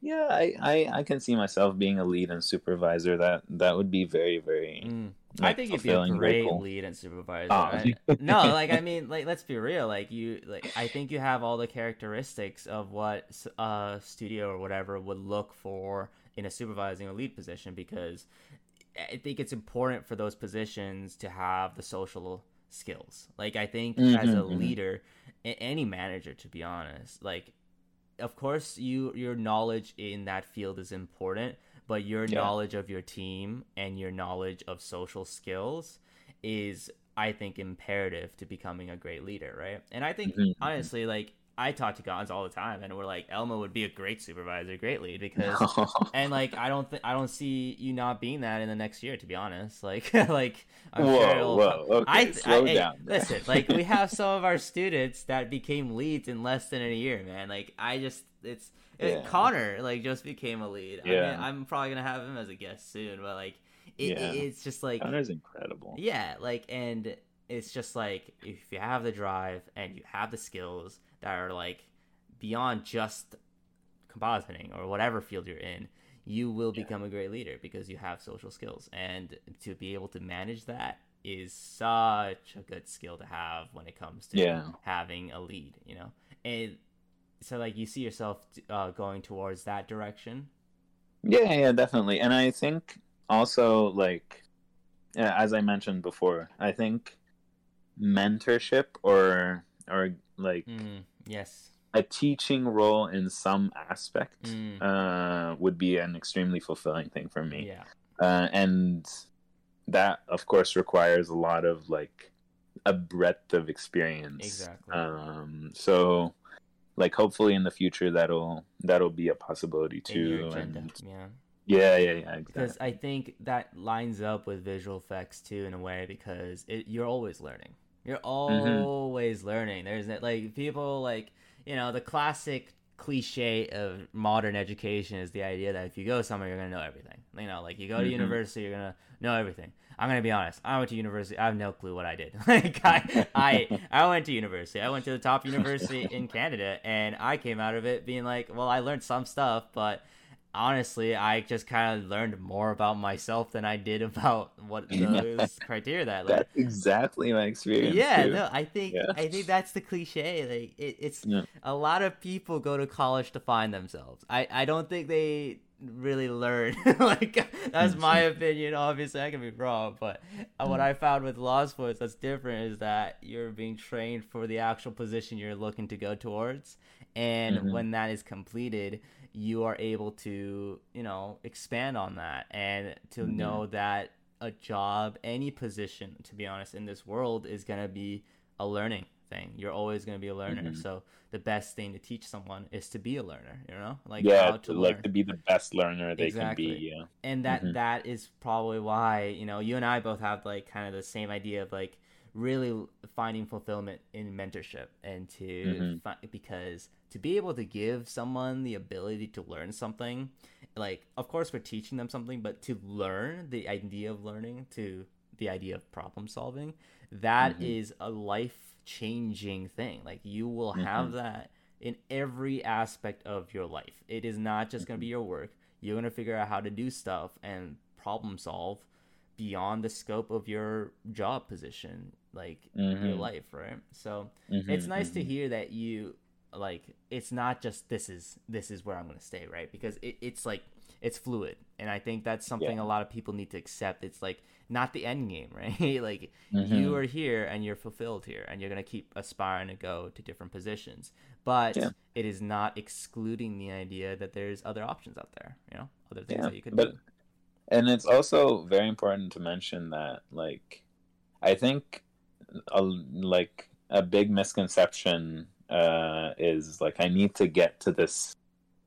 Yeah, I, I I can see myself being a lead and supervisor. That that would be very very. Mm. I think you'd be a great cool. lead and supervisor. Oh. I- no, like I mean, like let's be real. Like you, like I think you have all the characteristics of what a studio or whatever would look for in a supervising or lead position because I think it's important for those positions to have the social skills. Like I think as a Mhm, mhm. leader, a- any manager, to be honest, like of course you your knowledge in that field is important but your Yeah. knowledge of your team and your knowledge of social skills is i think imperative to becoming a great leader right and i think Mhm, mhm. honestly like i talk to guys all the time and we're like elmo would be a great supervisor great lead because and like i don't think i don't see you not being that in the next year to be honest like like i'm whoa, sure it'll whoa, okay, I, th- slow I- down. listen, like we have some of our students that became leads in less than a year, man. Like I just, it's it- Yeah. Connor like just became a lead. I Yeah. mean, I'm probably gonna have him as a guest soon, but like it, Yeah. it- it's just like Connor's incredible. yeah, like and it's just like if you have the drive and you have the skills that are like beyond just compositing or whatever field you're in, you will Yeah. become a great leader because you have social skills and to be able to manage that is such a good skill to have when it comes to Yeah. having a lead, you know. And so like you see yourself uh, going towards that direction. Yeah, yeah, definitely. And I think also like as I mentioned before, I think mentorship or or like Mm, yes. a teaching role in some aspect Mm, uh would be an extremely fulfilling thing for me. yeah. Uh and that of course requires a lot of like a breadth of experience. Exactly. Um so like hopefully in the future that'll that'll be a possibility too. And Yeah. yeah, yeah, yeah, exactly. because I think that lines up with visual effects too in a way because it, you're always learning. You're Mm-hmm. always learning. There's like people like you know the classic cliche of modern education is the idea that if you go somewhere, you're gonna know everything. You know, like you go to Mhm. university, you're gonna know everything. I'm gonna be honest. I went to university. I have no clue what I did. like I, I, I went to university. I went to the top university in Canada, and I came out of it being like, well, I learned some stuff, but honestly, I just kind of learned more about myself than I did about what those criteria that learned. That's exactly my experience. Yeah, too. no, I think Yeah. I think that's the cliche. Like it, it's Yeah. a lot of people go to college to find themselves. I I don't think they really learn. like that's my opinion. Obviously, I can be wrong, but uh, what I found with Lost Boys that's different is that you're being trained for the actual position you're looking to go towards, and Mhm. when that is completed, you are able to you know expand on that and to Mhm. know that a job, any position, to be honest, in this world is gonna be a learning thing. You're always gonna be a learner. Mhm. So the best thing to teach someone is to be a learner. You know, like yeah, how to like learn. to be the best learner they Exactly. can be. Yeah. and that Mhm. that is probably why you know you and I both have like kind of the same idea of like really finding fulfillment in mentorship and to Mhm. fi- because to be able to give someone the ability to learn something like of course we're teaching them something but to learn the idea of learning to the idea of problem solving that is Mhm. a life changing thing like you will have Mhm. that in every aspect of your life it is not just going to be your work you're going to figure out how to do stuff and problem solve beyond the scope of your job position like your Mhm. life right so Mhm, it's nice to mhm. hear that you like it's not just this is this is where i'm going to stay right because it, it's like it's fluid and i think that's something Yeah. a lot of people need to accept it's like not the end game right like you Mhm. are here and you're fulfilled here and you're going to keep aspiring to go to different positions but Yeah. it is not excluding the idea that there's other options out there you know other things Yeah, that you could but do and it's also very important to mention that like i think a, like a big misconception uh is like i need to get to this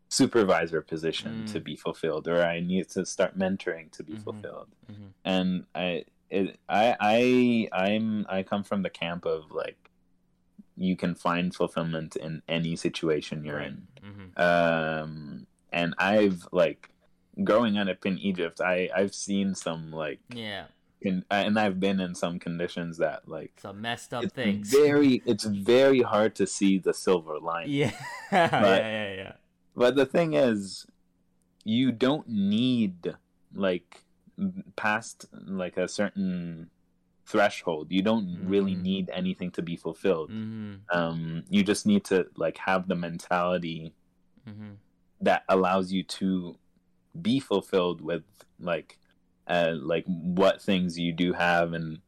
supervisor position Mm. to be fulfilled or i need to start mentoring to be Mhm. fulfilled Mhm. and i it, i i i'm i come from the camp of like you can find fulfillment in any situation you're in Mhm. um and i've like growing up in egypt i i've seen some like yeah in, and i've been in some conditions that like some messed up things. very it's very hard to see the silver line yeah. Yeah yeah yeah. but the thing is you don't need like past like a certain threshold. You don't really Mhm. need anything to be fulfilled. Hmm um you just need to like have the mentality hmm that allows you to be fulfilled with like uh like what things you do have and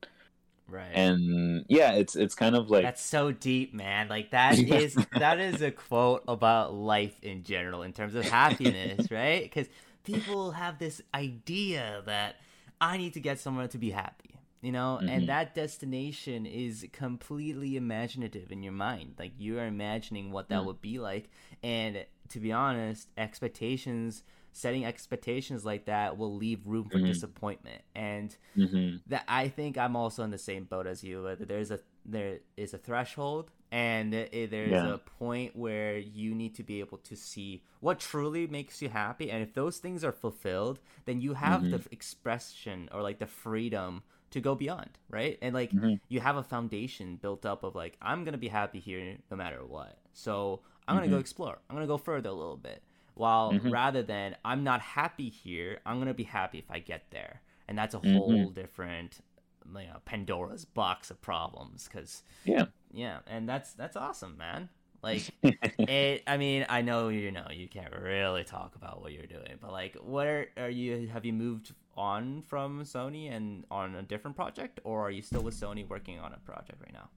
right and yeah it's it's kind of like That's so deep, man. Like that is that is a quote about life in general in terms of happiness, right? Because people have this idea that I need to get somewhere to be happy, you know, Mhm. and that destination is completely imaginative in your mind. Like you are imagining what that Mm. would be like, and to be honest, expectations. Setting expectations like that will leave room for Mhm. disappointment, and mhm, that I think I'm also in the same boat as you. There's a there is a threshold, and there's Yeah. a point where you need to be able to see what truly makes you happy, and if those things are fulfilled, then you have Mhm. the expression or like the freedom to go beyond, right? And like Mhm. you have a foundation built up of like I'm gonna be happy here no matter what. So I'm gonna go Mhm. explore. I'm gonna go further a little bit. While Mhm. rather than I'm not happy here, I'm gonna be happy if I get there, and that's a Mhm. whole different, you know, Pandora's box of problems. Cause yeah yeah, and that's that's awesome, man. Like it. I mean, I know you know you can't really talk about what you're doing, but like, where are you? Have you moved on from Sony and on a different project, or are you still with Sony working on a project right now?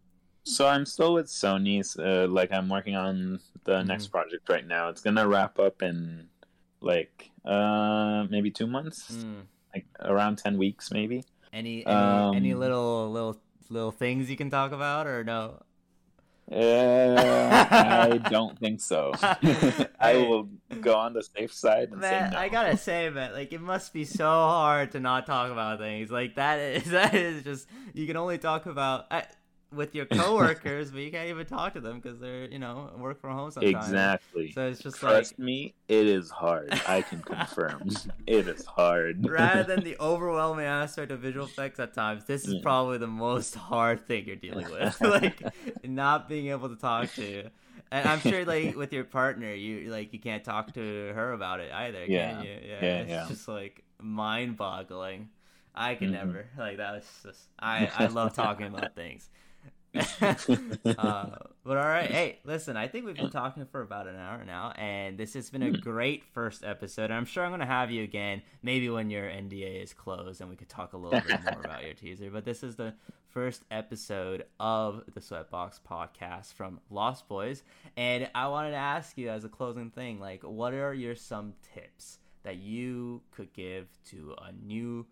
So i'm still with sony's uh, like i'm working on the Mhm. next project right now it's gonna wrap up in like uh maybe two months Mm. like around 10 weeks maybe Any any, any Um, little little little things you can talk about, or no? uh, i don't think so i will go on the safe side and Man, say no. I gotta say, man, like it must be so hard to not talk about things like that. Is that is just you can only talk about. I, with your coworkers, but you can't even talk to them because they're you know work from home sometimes. Exactly. So it's just Trust like me, it is hard. I can confirm. it is hard. rather than the overwhelming aspect of visual effects at times, this is Yeah. probably the most hard thing you're dealing with. like not being able to talk to. You. And I'm sure like with your partner, you like you can't talk to her about it either, Yeah. can you? Yeah. Yeah, it's yeah. just like mind boggling. I can Mhm. never. Like that was just I I love talking about things. uh, but all right, hey, listen. I think we've been talking for about an hour now, and this has been a great first episode. I'm sure I'm going to have you again, maybe when your NDA is closed, and we could talk a little bit more about your teaser. But this is the first episode of the Sweatbox podcast from Lost Boys, and I wanted to ask you as a closing thing, like, what are your some tips that you could give to a new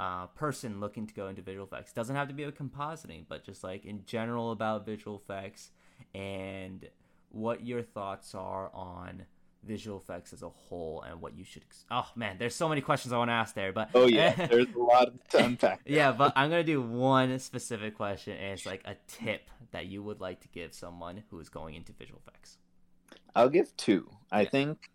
uh, person looking to go into visual effects. Doesn't have to be a compositing, but just like in general about visual effects and what your thoughts are on visual effects as a whole and what you should. Ex- oh man, there's so many questions I want to ask there, but Oh yeah, there's a lot to unpack. yeah, but I'm gonna do one specific question, and it's like a tip that you would like to give someone who is going into visual effects. I'll give two. I think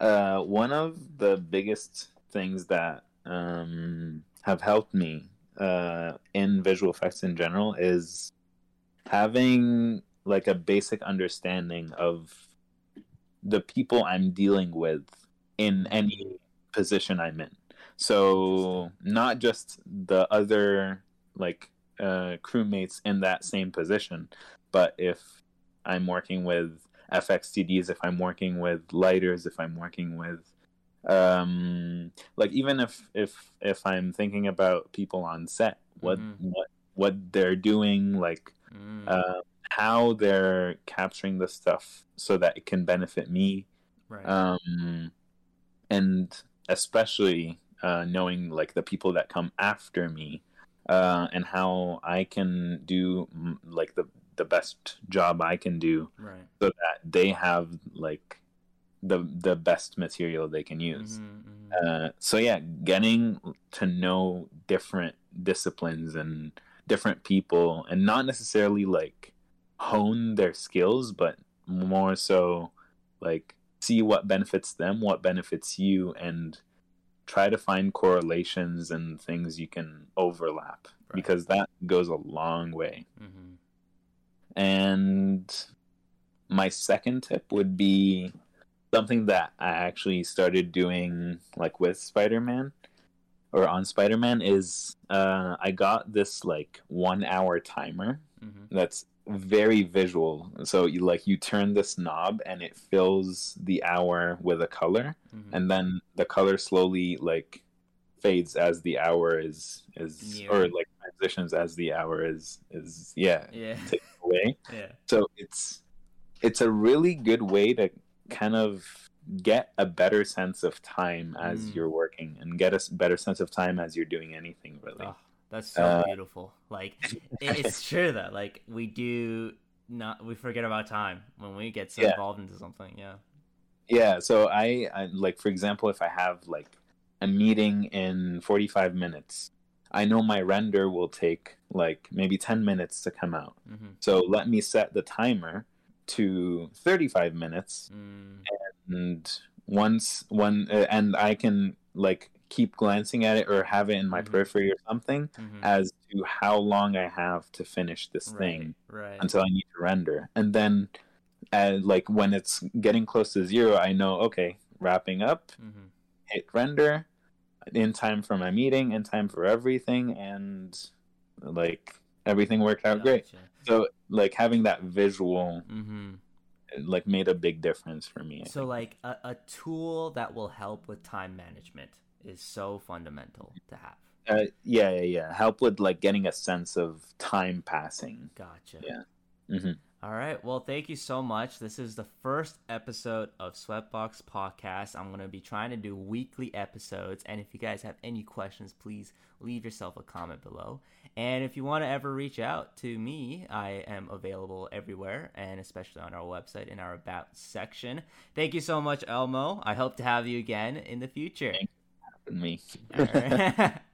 uh, one of the biggest things that um, have helped me uh, in visual effects in general is having like a basic understanding of the people I'm dealing with in any position I'm in. So not just the other like uh, crewmates in that same position, but if I'm working with FXTDs, if I'm working with lighters, if I'm working with um like even if if if I'm thinking about people on set, what Mhm. what what they're doing, like Mm, uh, how they're capturing the stuff so that it can benefit me right. um, and especially uh, knowing like the people that come after me uh, and how I can do like the the best job I can do right. so that they have like the the best material they can use. Mhm, mhm. Uh, so yeah, getting to know different disciplines and different people, and not necessarily like hone their skills, but more so like see what benefits them, what benefits you, and try to find correlations and things you can overlap Right. because that goes a long way. Mhm. And my second tip would be something that I actually started doing like with Spider-Man or on Spider-Man is uh I got this like 1 hour timer Mhm. that's very visual. So you like you turn this knob and it fills the hour with a color Mhm. and then the color slowly like fades as the hour is is Near. or like transitions as the hour is is yeah Yeah. away Yeah. so it's it's a really good way to kind of get a better sense of time as Mm. you're working and get a better sense of time as you're doing anything really Oh, that's so Uh, beautiful. Like it's true that like we do not we forget about time when we get so Yeah. involved into something. Yeah. yeah so I, I like for example if i have like a meeting in 45 minutes i know my render will take like maybe 10 minutes to come out hmm so let me set the timer to 35 minutes Mm, and once one uh, and i can like keep glancing at it or have it in my Mhm. periphery or something mhm. as to how long i have to finish this thing Right. Right. until i need to render and then uh, like when it's getting close to zero i know okay wrapping up hmm hit render in time for my meeting in time for everything and like everything worked out great so like having that visual hmm like made a big difference for me So like a, a tool that will help with time management is so fundamental to have. Uh, yeah, yeah, yeah. Help with like getting a sense of time passing. Gotcha. Yeah. Mhm. All right. Well, thank you so much. This is the first episode of Sweatbox Podcast. I'm going to be trying to do weekly episodes. And if you guys have any questions, please leave yourself a comment below. And if you want to ever reach out to me, I am available everywhere and especially on our website in our About section. Thank you so much, Elmo. I hope to have you again in the future. Thank Me. All right.